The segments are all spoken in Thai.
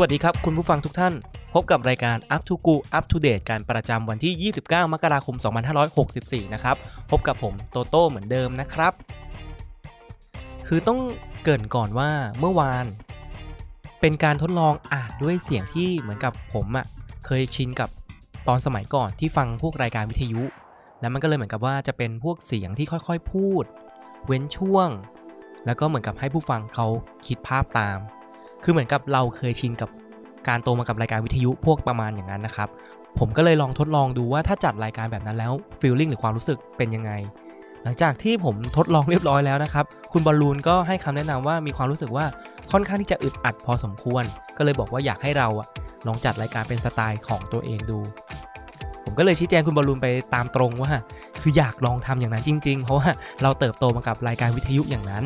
วัสดีครับ คุณผู้ฟังทุกท่าน พบกับรายการ Up to Go Up to Date การประจำวันที่ 29 มกราคม 2564 นะครับ พบกับผมโตโต้เหมือนเดิมนะครับ คือต้องเกริ่นก่อนว่าเมื่อวาน เป็นการทดลองอ่านด้วยเสียงที่เหมือนกับผมอะ่ะเคยชินกับตอนสมัยก่อนที่ฟังพวกรายการวิทยุ แล้วมันก็เลยเหมือนกับว่าจะเป็นพวกเสียงที่ค่อยๆพูด เว้นช่วง แล้วก็เหมือนกับให้ผู้ฟังเขาคิดภาพตาม คือเหมือนกับเราเคยชินกับการโตมากับรายการวิทยุพวกประมาณอย่างนั้นนะครับ ผมก็เลยลองทดลองดูว่าถ้าจัดรายการแบบนั้นแล้วฟีลลิ่งหรือความรู้สึกเป็นยังไง หลังจากที่ผมทดลองเรียบร้อยแล้วนะครับ คุณบอลลูนก็ให้คำแนะนำว่ามีความรู้สึกว่าค่อนข้างที่จะอึดอัดพอสมควร ก็เลยบอกว่าอยากให้เราอะลองจัดรายการเป็นสไตล์ของตัวเองดู ผมก็เลยชี้แจงคุณบอลลูนไปตามตรงว่า คืออยากลองทำอย่างนั้นจริง ๆ เพราะว่าเราเติบโตมากับรายการวิทยุอย่างนั้น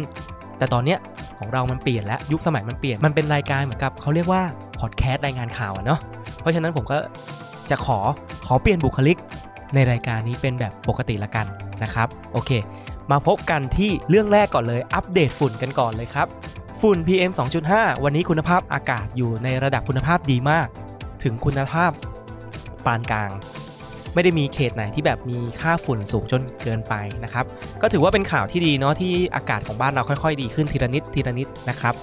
แต่ตอนเนี้ย ของเรามันเปลี่ยนแล้วยุคสมัยมันเปลี่ยนมันเป็นรายการเหมือนกับเขาเรียกว่าพอดแคสต์รายงานข่าวอะเนาะเพราะฉะนั้นผมก็จะขอขอเปลี่ยนบุคลิกในรายการนี้เป็นแบบปกติละกันนะครับโอเค มาพบกันที่เรื่องแรกก่อนเลยอัปเดตฝุ่นกันก่อนเลยครับ ฝุ่น PM 2.5 วันนี้คุณภาพอากาศอยู่ในระดับคุณภาพดีมาก ถึงคุณภาพปานกลาง ไม่ได้มีเขตไหนที่แบบมีค่าฝุ่นสูงจนเกินไปนะครับ ก็ถือว่าเป็นข่าวที่ดีเนาะที่อากาศของบ้านเราค่อยๆ ดีขึ้นทีละนิดทีละนิดนะครับ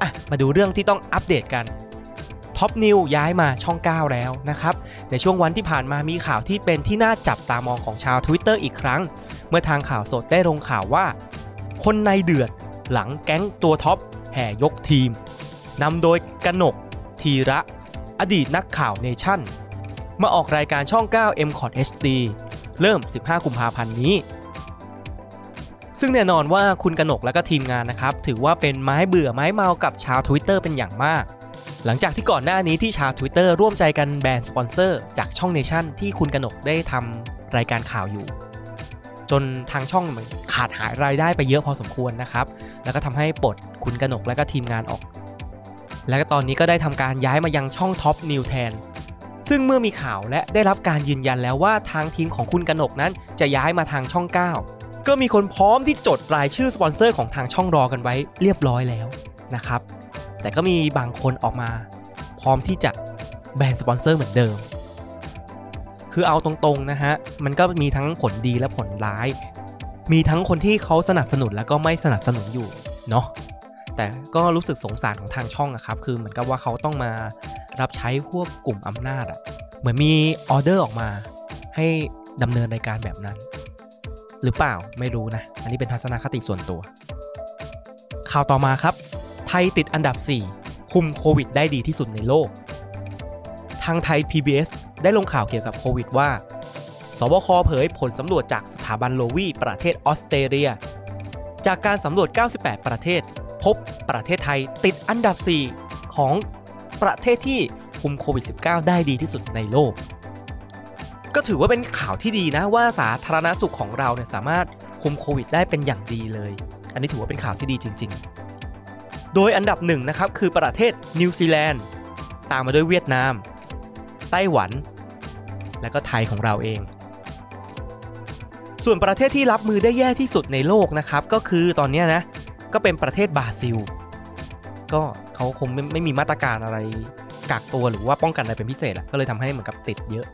อะมาดูเรื่องที่ต้องอัปเดตกันท็อปนิวย้ายมาช่อง 9 แล้วนะครับ ในช่วงวันที่ผ่านมามีข่าวที่เป็นที่น่าจับตามองของชาว Twitter อีกครั้ง เมื่อทางข่าวสดได้ลงข่าวว่า คนในเดือดหลังแก๊งตัวท็อปแห่ยกทีมนำโดยกนกธีระ อดีตนักข่าวเนชั่น มาออกรายการช่อง 9 m c o t HD เริ่ม 15 กุมภาพันธ์นี้ ซึ่งแน่นอนว่าคุณกนกและก็ทีมงานนะครับ ถือว่าเป็นไม้เบื่อไม้เมากับชาว Twitter เป็นอย่างมาก หลังจากที่ก่อนหน้านี้ที่ชาว Twitter ร่วมใจกันแบนสปอนเซอร์จากช่องเนชั่นที่คุณกนกได้ทำรายการข่าวอยู่จนทางช่องมันขาดหายรายได้ไปเยอะพอสมควรนะครับ แล้วก็ทำให้ปลดคุณกนกและก็ทีมงานออก และก็ตอนนี้ก็ได้ทำการย้ายมายังช่องท็อปนิวแทน ซึ่งเมื่อมีข่าวและได้รับการยืนยันแล้วว่าทางทีมของคุณกนกนั้น จะย้ายมาทางช่อง 9 ก็มีคนพร้อมที่จดรายชื่อสปอนเซอร์ของทางช่องรอกันไว้เรียบร้อยแล้วนะครับ แต่ก็มีบางคนออกมา พร้อมที่จะแบนสปอนเซอร์เหมือนเดิม คือเอาตรงๆนะฮะ มันก็มีทั้งผลดีและผลร้าย มีทั้งคนที่เขาสนับสนุนแล้วก็ไม่สนับสนุนอยู่เนาะ แต่ก็รู้สึกสงสารของทางช่องอะครับ คือเหมือนกับว่าเขาต้องมา รับใช้พวกกลุ่มอำนาจอะเหมือนมีออเดอร์ออกมา ให้ดำเนินรายการแบบนั้น หรือเปล่าไม่รู้นะ อันนี้เป็นทัศนคติส่วนตัว ข่าวต่อมาครับ ไทยติดอันดับ 4 คุมโควิดได้ดีที่สุดในโลก ทางไทย PBS ได้ลงข่าวเกี่ยวกับโควิดว่า สบคเผยผลสำรวจจากสถาบันโลวีประเทศออสเตรเลีย จากการสำรวจ 98 ประเทศ พบประเทศไทยติดอันดับ 4 ของ ประเทศที่คุมโควิด -19 ได้ดีที่สุดในโลก ก็ถือว่าเป็นข่าวที่ดีนะว่าสาธารณสุขของเราเนี่ยสามารถคุมโควิด ได้เป็นอย่างดีเลย อันนี้ถือว่าเป็นข่าวที่ดีจริง ๆ โดยอันดับหนึ่งนะครับคือประเทศนิวซีแลนด์ ตามมาด้วยเวียดนาม ไต้หวัน และก็ไทยของเราเอง ส่วนประเทศที่รับมือได้แย่ที่สุดในโลกนะครับก็คือตอนนี้นะก็เป็นประเทศบราซิล ก็เขาคงไม่ไม่มีมาตรการอะไรกักตัวหรือว่าป้องกันอะไรเป็นพิเศษอะก็เลยทำให้เหมือนกับติดเยอะ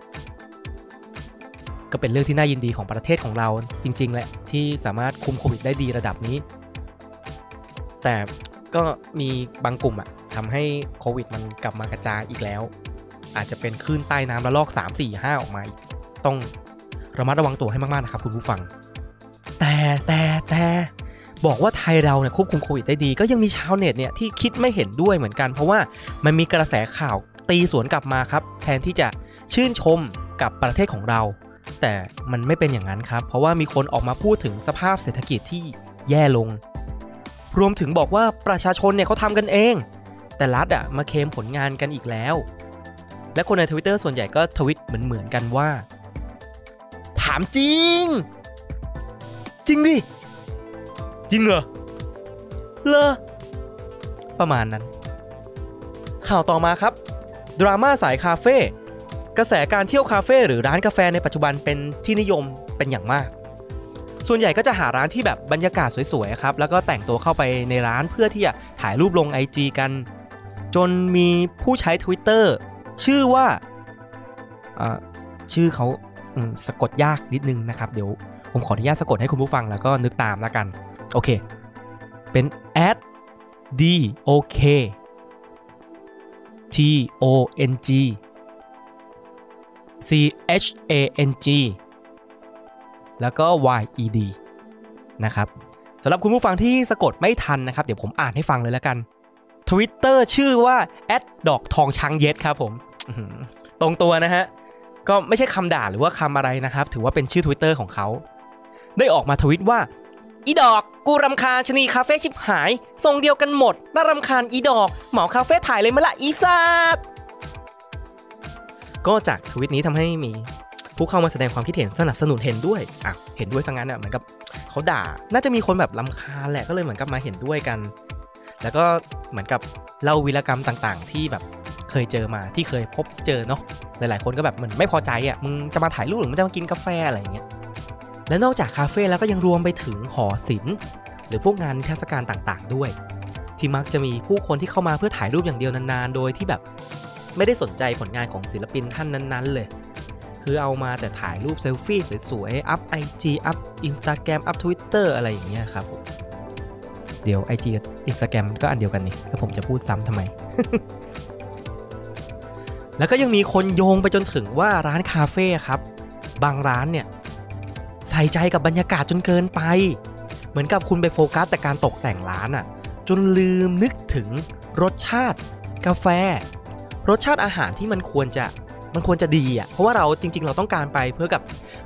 ก็เป็นเรื่องที่น่ายินดีของประเทศของเราจริง ๆ แหละที่สามารถคุมโควิดได้ดีระดับนี้ แต่ก็มีบางกลุ่มอะทำให้โควิดมันกลับมากระจายอีกแล้ว อาจจะเป็นคลื่นใต้น้ำระลอก 3 4 5 ออกมาอีกต้องระมัดระวังตัวให้มากๆนะครับคุณผู้ฟัง แต่แต่แต่ บอกว่าไทยเราเนี่ยควบคุมโควิดได้ดี ก็ยังมีชาวเน็ตเนี่ยที่คิดไม่เห็นด้วยเหมือนกัน เพราะว่ามันมีกระแสข่าวตีสวนกลับมาครับ แทนที่จะชื่นชมกับประเทศของเรา แต่มันไม่เป็นอย่างนั้นครับ เพราะว่ามีคนออกมาพูดถึงสภาพเศรษฐกิจที่แย่ลง รวมถึงบอกว่าประชาชนเนี่ยเขาทำกันเอง แต่รัฐอะมาเคมผลงานกันอีกแล้ว และคนในทวิตเตอร์ส่วนใหญ่ก็ทวิตเหมือนๆกันว่า ถามจริง จริงดิ จริงเหรอเลอประมาณนั้น ข่าวต่อมาครับ ดราม่าสายคาเฟ่กระแสการเที่ยวคาเฟ่หรือร้านกาแฟในปัจจุบันเป็นที่นิยมเป็นอย่างมาก ส่วนใหญ่ก็จะหาร้านที่แบบบรรยากาศสวยๆครับ แล้วก็แต่งตัวเข้าไปในร้านเพื่อที่จะถ่ายรูปลง IG กัน จนมีผู้ใช้ Twitter ชื่อว่า ชื่อเขาสะกดยากนิดนึงนะครับ เดี๋ยวผมขออนุญาตสะกดให้คุณผู้ฟังแล้วก็นึกตามแล้วกัน โอเค เป็น at d o k t o n g c h a n g แล้วก็ y e d นะครับสำหรับคุณผู้ฟังที่สะกดไม่ทันนะครับ เดี๋ยวผมอ่านให้ฟังเลยแล้วกัน Twitter ชื่อว่าดอกทองช้างเย็ดครับผม ตรงตัวนะฮะ ก็ไม่ใช่คำด่าหรือว่าคำอะไรนะครับ ถือว่าเป็นชื่อ Twitter ของเขา ได้ออกมาทวิตว่า อีดอก กูรำคาญชนีคาเฟ่ชิบหาย ทรงเดียวกันหมด น่ารำคาญอีดอก เหมาคาเฟ่ถ่ายเลยมาละอีสัตก็จากทวิตนี้ทำให้มีผู้เข้ามาแสดงความคิดเห็นสนับสนุนเห็นด้วยอะเห็นด้วยสังงั้นอะเหมือนกับเขาด่า น่าจะมีคนแบบลำคาญแหละก็เลยเหมือนกับมาเห็นด้วยกัน แล้วก็เหมือนกับเล่าวีรกรรมต่างๆ ที่แบบเคยเจอมาที่เคยพบเจอเนาะหลายๆคนก็แบบเหมือนไม่พอใจอะมึงจะมาถ่ายรูปหรือมึงจะมากินกาแฟอะไรอย่างเงี้ย และนอกจากคาเฟ่แล้วก็ยังรวมไปถึงหอศิลป์หรือพวกงานนิทรรศการต่างๆ ด้วย ที่มักจะมีผู้คนที่เข้ามาเพื่อถ่ายรูปอย่างเดียวนานๆ โดยที่แบบไม่ได้สนใจผลงานของศิลปินท่านนั้นๆ เลย คือเอามาแต่ถ่ายรูปเซลฟี่สวยๆ อัพ IG อัพ Instagram อัพ Twitter อะไรอย่างเงี้ยครับผมเดี๋ยว IG กับ Instagram ก็อันเดียวกันนี่แล้วผมจะพูดซ้ำทำไม แล้วก็ยังมีคนโยงไปจนถึงว่าร้านคาเฟ่ครับ บางร้านเนี่ย ใส่ใจกับบรรยากาศจนเกินไป เหมือนกับคุณไปโฟกัสแต่การตกแต่งร้านอะ่ะ จนลืมนึกถึงรสชาติ กาแฟ รสชาติอาหารที่มันควรจะมันควรจะดีอะ่ะ เพราะว่าเราจริง ๆ เราต้องการไปเพื่อกับ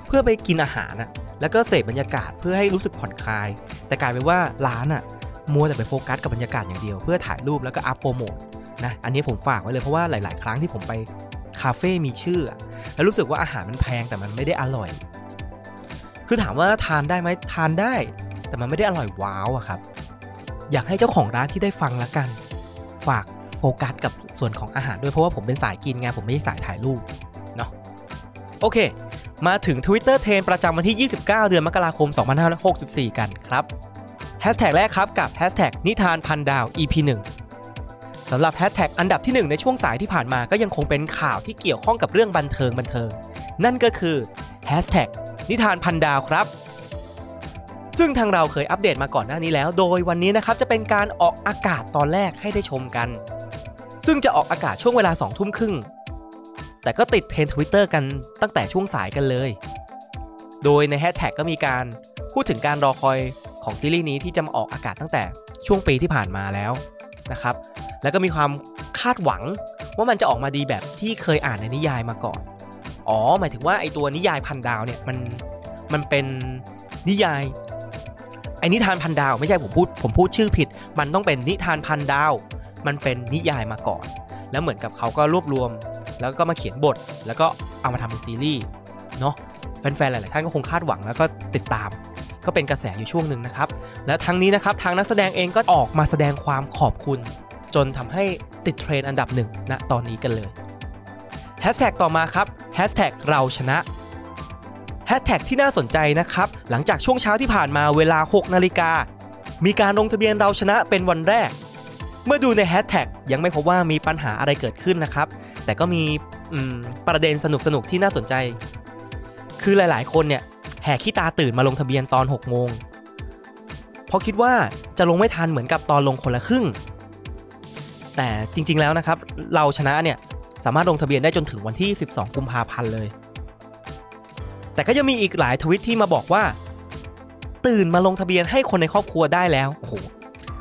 เพื่อไปกินอาหารอะ แล้วก็เสพบรรยากาศเพื่อให้รู้สึกผ่อนคลาย แต่กลายเป็นว่าร้านอะมัวแต่ไปโฟกัสกับบรรยากาศอย่างเดียว เพื่อถ่ายรูปแล้วก็อัพโปรโมทนะ อันนี้ผมฝากไว้เลยเพราะว่าหลาย ๆ ครั้งที่ผมไปคาเฟ่มีชื่อ แล้วรู้สึกว่าอาหารมันแพงแต่มันไม่ได้อร่อย คือถามว่าทานได้ไหมทานได้ แต่มันไม่ได้อร่อยว้าวอะครับ อยากให้เจ้าของร้านที่ได้ฟังละกัน ฝากโฟกัสกับส่วนของอาหารด้วยเพราะว่าผมเป็นสายกินไงผมไม่ใช่สายถ่ายรูปเนาะโอเค มาถึง Twitter เทรนด์ประจำวันที่ 29 เดือนมกราคม 2564 กันครับแฮชแท็กแรกครับกับแฮชแท็กนิทานพันดาว EP 1สำหรับแฮชแท็กอันดับที่ 1 ในช่วงสายที่ผ่านมาก็ยังคงเป็นข่าวที่เกี่ยวข้องกับเรื่องบันเทิงบันเทิง นั่นก็คือแฮชแท็ก นิทานพันดาวครับ ซึ่งทางเราเคยอัปเดตมาก่อนหน้านี้แล้ว โดยวันนี้นะครับจะเป็นการออกอากาศตอนแรกให้ได้ชมกัน ซึ่งจะออกอากาศช่วงเวลา2ทุ่มครึ่งแต่ก็ติดเทรนด์กันตั้งแต่ช่วงสายกันเลย โดยในแฮชแท็กก็มีการพูดถึงการรอคอยของซีรีส์นี้ที่จะมาออกอากาศตั้งแต่ช่วงปีที่ผ่านมาแล้วนะครับ แล้วก็มีความคาดหวังว่ามันจะออกมาดีแบบที่เคยอ่านในนิยายมาก่อน อ๋อ หมายถึงว่าไอตัวนิยายพันดาวเนี่ยมันมันเป็นนิยายไอนิทานพันดาวไม่ใช่ผมพูดผมพูดชื่อผิด มันต้องเป็นนิทานพันดาว มันเป็นนิยายมาก่อน แล้วเหมือนกับเขาก็รวบรวม แล้วก็มาเขียนบท แล้วก็เอามาทำเป็นซีรีส์เนาะแฟนๆหลายๆท่านก็คงคาดหวังแล้วก็ติดตาม ก็เป็นกระแสอยู่ช่วงหนึ่งนะครับ และทั้งนี้นะครับทางนักแสดงเองก็ออกมาแสดงความขอบคุณ จนทำให้ติดเทรนด์อันดับหนึ่งณตอนนี้กันเลย แฮชแท็กต่อมาครับแฮชแท็กเราชนะแฮชแท็กที่น่าสนใจนะครับ หลังจากช่วงเช้าที่ผ่านมาเวลา 6 นาฬิกา มีการลงทะเบียนเราชนะเป็นวันแรก เมื่อดูในแฮชแท็กยังไม่พบว่ามีปัญหาอะไรเกิดขึ้นนะครับ แต่ก็มีมประเด็นสนุกๆที่น่าสนใจ คือหลายๆ คนเนี่ยแห่ขี้ตาตื่นมาลงทะเบียนตอน 6 โมง เพราะคิดว่าจะลงไม่ทันเหมือนกับตอนลงคนละครึ่ง แต่จริงๆแล้วนะครับ เราชนะเนี่ย สามารถลงทะเบียนได้จนถึงวันที่ 12 กุมภาพันธ์เลย แต่ก็ยังมีอีกหลายทวิตที่มาบอกว่า ตื่นมาลงทะเบียนให้คนในครอบครัวได้แล้วโอ้โห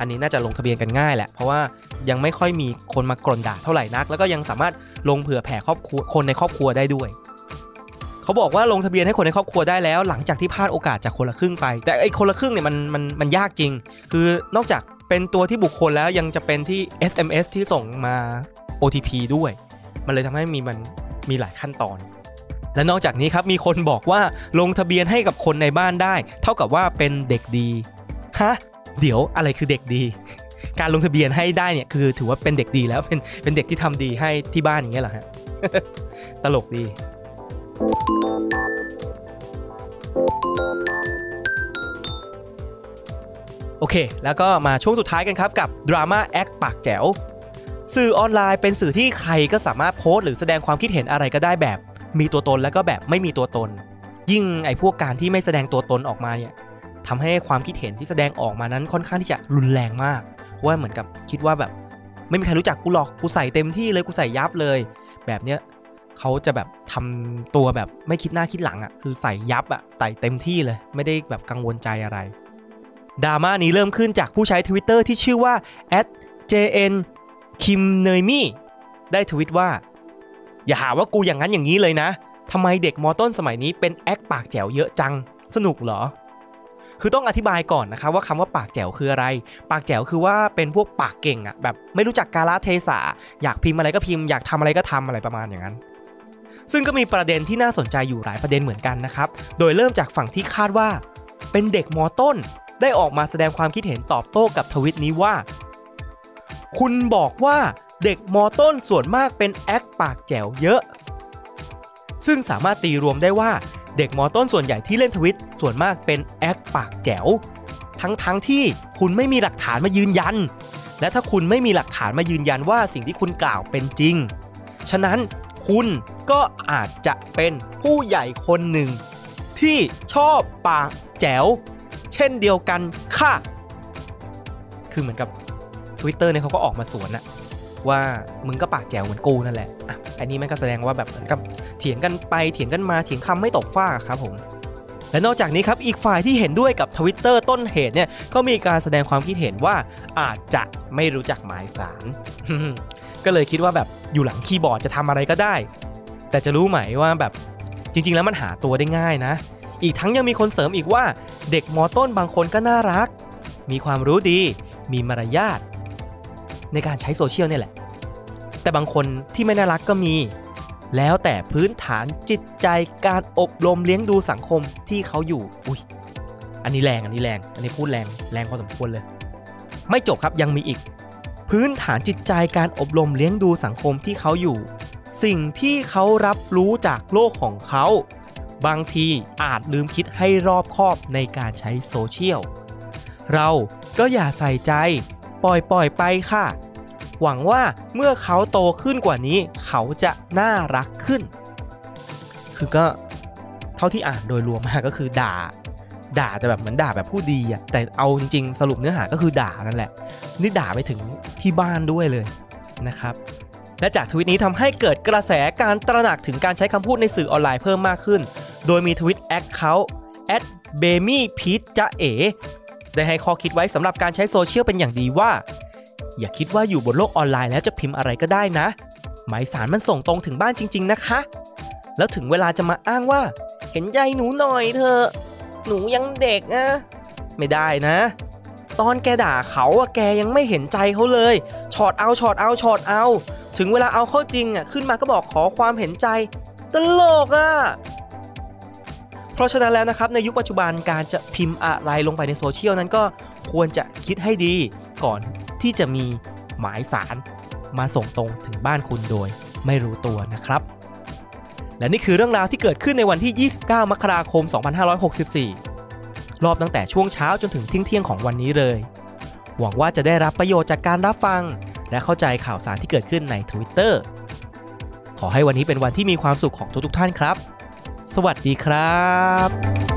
อันนี้น่าจะลงทะเบียนกันง่ายแหละ เพราะว่ายังไม่ค่อยมีคนมากรนด่าเท่าไหร่นัก แล้วก็ยังสามารถลงเผื่อแผ่ครอบครัวคนในครอบครัวได้ด้วย เขาบอกว่าลงทะเบียนให้คนในครอบครัวได้แล้ว หลังจากที่พลาดโอกาสจากคนละครึ่งไป แต่ไอ้คนละครึ่งเนี่ยมันมันมันยากจริง คือนอกจากเป็นตัวที่บุคคลแล้วยังจะเป็นที่ SMS ที่ส่งมา OTP ด้วย มันเลยทำให้มีมันมีหลายขั้นตอน และนอกจากนี้ครับมีคนบอกว่าลงทะเบียนให้กับคนในบ้านได้ เท่ากับว่าเป็นเด็กดีฮะเดี๋ยวอะไรคือเด็กดี การลงทะเบียนให้ได้เนี่ยคือถือว่าเป็นเด็กดีแล้วเป็นเป็นเด็กที่ทำดีให้ที่บ้านอย่างเงี้ยเหรอฮะตลกดีโอเค แล้วก็มาช่วงสุดท้ายกันครับกับดราม่าแอคปากแจ๋ว สื่อออนไลน์เป็นสื่อที่ใครก็สามารถโพสต์หรือแสดงความคิดเห็นอะไรก็ได้แบบ มีตัวตนแล้วก็แบบไม่มีตัวตน ยิ่งไอ้พวกการที่ไม่แสดงตัวตนออกมาเนี่ยทำให้ความคิดเห็นที่แสดงออกมานั้นค่อนข้างที่จะรุนแรงมากเพราะว่าเหมือนกับคิดว่าแบบ ไม่มีใครรู้จักกูหรอกกูใส่เต็มที่เลยกูใส่ยับเลย แบบเนี้ยเขาจะแบบทำตัวแบบไม่คิดหน้าคิดหลังอะ่ะคือใส่ยับอะ่ะใส่เต็มที่เลย ไม่ได้แบบกังวลใจอะไรดราม่านี้เริ่มขึ้นจากผู้ใช้ Twitter ที่ชื่อว่า @jn kim n e m i ได้ทวิตว่า อย่าหาว่ากูอย่างนั้นอย่างนี้เลยนะทำไมเด็กมอต้นสมัยนี้เป็นแอคปากแจ๋วเยอะจัง สนุกเหรอ คือต้องอธิบายก่อนนะครับว่าคำว่าปากแจ๋วคืออะไร ปากแจ๋วคือว่าเป็นพวกปากเก่งอะแบบไม่รู้จักกาลเทศะ อยากพิมพ์อะไรก็พิมพ์อยากทำอะไรก็ทำอะไรประมาณอย่างนั้นซึ่งก็มีประเด็นที่น่าสนใจอยู่หลายประเด็นเหมือนกันนะครับ โดยเริ่มจากฝั่งที่คาดว่า เป็นเด็กมอต้น ได้ออกมาแสดงความคิดเห็นตอบโต้กับทวิตนี้ว่า คุณบอกว่าเด็กมอต้นส่วนมากเป็นแอคปากแจ๋วเยอะ ซึ่งสามารถตีรวมได้ว่าเด็กมอต้นส่วนใหญ่ที่เล่นทวิตส่วนมากเป็นแอคปากแจ๋ว ทั้งทั้งที่คุณไม่มีหลักฐานมายืนยัน และถ้าคุณไม่มีหลักฐานมายืนยันว่าสิ่งที่คุณกล่าวเป็นจริง ฉะนั้นคุณก็อาจจะเป็นผู้ใหญ่คนหนึ่ง ที่ชอบปากแจ๋ว เช่นเดียวกันค่ะ คือเหมือนกับ Twitter เนี่ยเขาก็ออกมาสวนอะว่ามึงก็ปากแจ๋วเหมือนกูนั่นแหละอะอันนี้มันก็แสดงว่าแบบเหมือนกับเถียงกันไปเถียงกันมาเถียงคำไม่ตกฟ้าครับผม และนอกจากนี้ครับอีกฝ่ายที่เห็นด้วยกับ Twitter ต้นเหตุเนี่ยก็มีการแสดงความคิดเห็นว่าอาจจะไม่รู้จักหมายสารก็เลยคิดว่าแบบอยู่หลังคีย์บอร์ดจะทำอะไรก็ได้ แต่จะรู้ไหมว่าแบบจริง ๆ แล้วมันหาตัวได้ง่ายนะ อีกทั้งยังมีคนเสริมอีกว่า เด็กมอต้นบางคนก็น่ารัก มีความรู้ดี มีมารยาท ในการใช้โซเชียลเนี่ยแหละ แต่บางคนที่ไม่น่ารักก็มี แล้วแต่พื้นฐานจิตใจการอบรมเลี้ยงดูสังคมที่เขาอยู่ อุ้ยอันนี้แรงอันนี้แรง อันนี้พูดแรงแรงพอสมควรเลย ไม่จบครับยังมีอีก พื้นฐานจิตใจการอบรมเลี้ยงดูสังคมที่เขาอยู่ สิ่งที่เขารับรู้จากโลกของเขา บางทีอาจลืมคิดให้รอบคอบในการใช้โซเชียลเราก็อย่าใส่ใจ ปล่อยปล่อยไปค่ะ หวังว่าเมื่อเขาโตขึ้นกว่านี้ เขาจะน่ารักขึ้น คือก็เท่าที่อ่านโดยรวมมาก็คือด่า ด่าแต่แบบเหมือนด่าแบบผู้ดีอะแต่เอาจริงๆ สรุปเนื้อหาก็คือด่านั่นแหละ นี่ด่าไปถึงที่บ้านด้วยเลยนะครับและจากทวิตนี้ทำให้เกิดกระแสการตระหนักถึงการใช้คำพูดในสื่อออนไลน์เพิ่มมากขึ้น โดยมีทวิต account แอดเบมี่พีทจะเอ ได้ให้ข้อคิดไว้สำหรับการใช้โซเชียลเป็นอย่างดีว่า อย่าคิดว่าอยู่บนโลกออนไลน์แล้วจะพิมพ์อะไรก็ได้นะ หมายศาลมันส่งตรงถึงบ้านจริง ๆ นะคะ แล้วถึงเวลาจะมาอ้างว่า เห็นใจหนูหน่อยเถอะหนูยังเด็กอะไม่ได้นะ ตอนแกด่าเขาอะแกยังไม่เห็นใจเขาเลยชอดเอาชอดเอาชอดเอา ถึงเวลาเอาเข้าจริงอะขึ้นมาก็บอกขอความเห็นใจ ตลกอะ เพราะฉะนั้นแล้วนะครับในยุคปัจจุบันการจะพิมพ์อะไรลงไปในโซเชียลนั้นก็ควรจะคิดให้ดีก่อนที่จะมีหมายสารมาส่งตรงถึงบ้านคุณโดยไม่รู้ตัวนะครับ และนี่คือเรื่องราวที่เกิดขึ้นในวันที่ 29 มกราคม 2564 รอบตั้งแต่ช่วงเช้าจนถึงเที่ยงของวันนี้เลย หวังว่าจะได้รับประโยชน์จากการรับฟัง และเข้าใจข่าวสารที่เกิดขึ้นใน Twitter ขอให้วันนี้เป็นวันที่มีความสุขของทุกๆท่านครับ สวัสดีครับ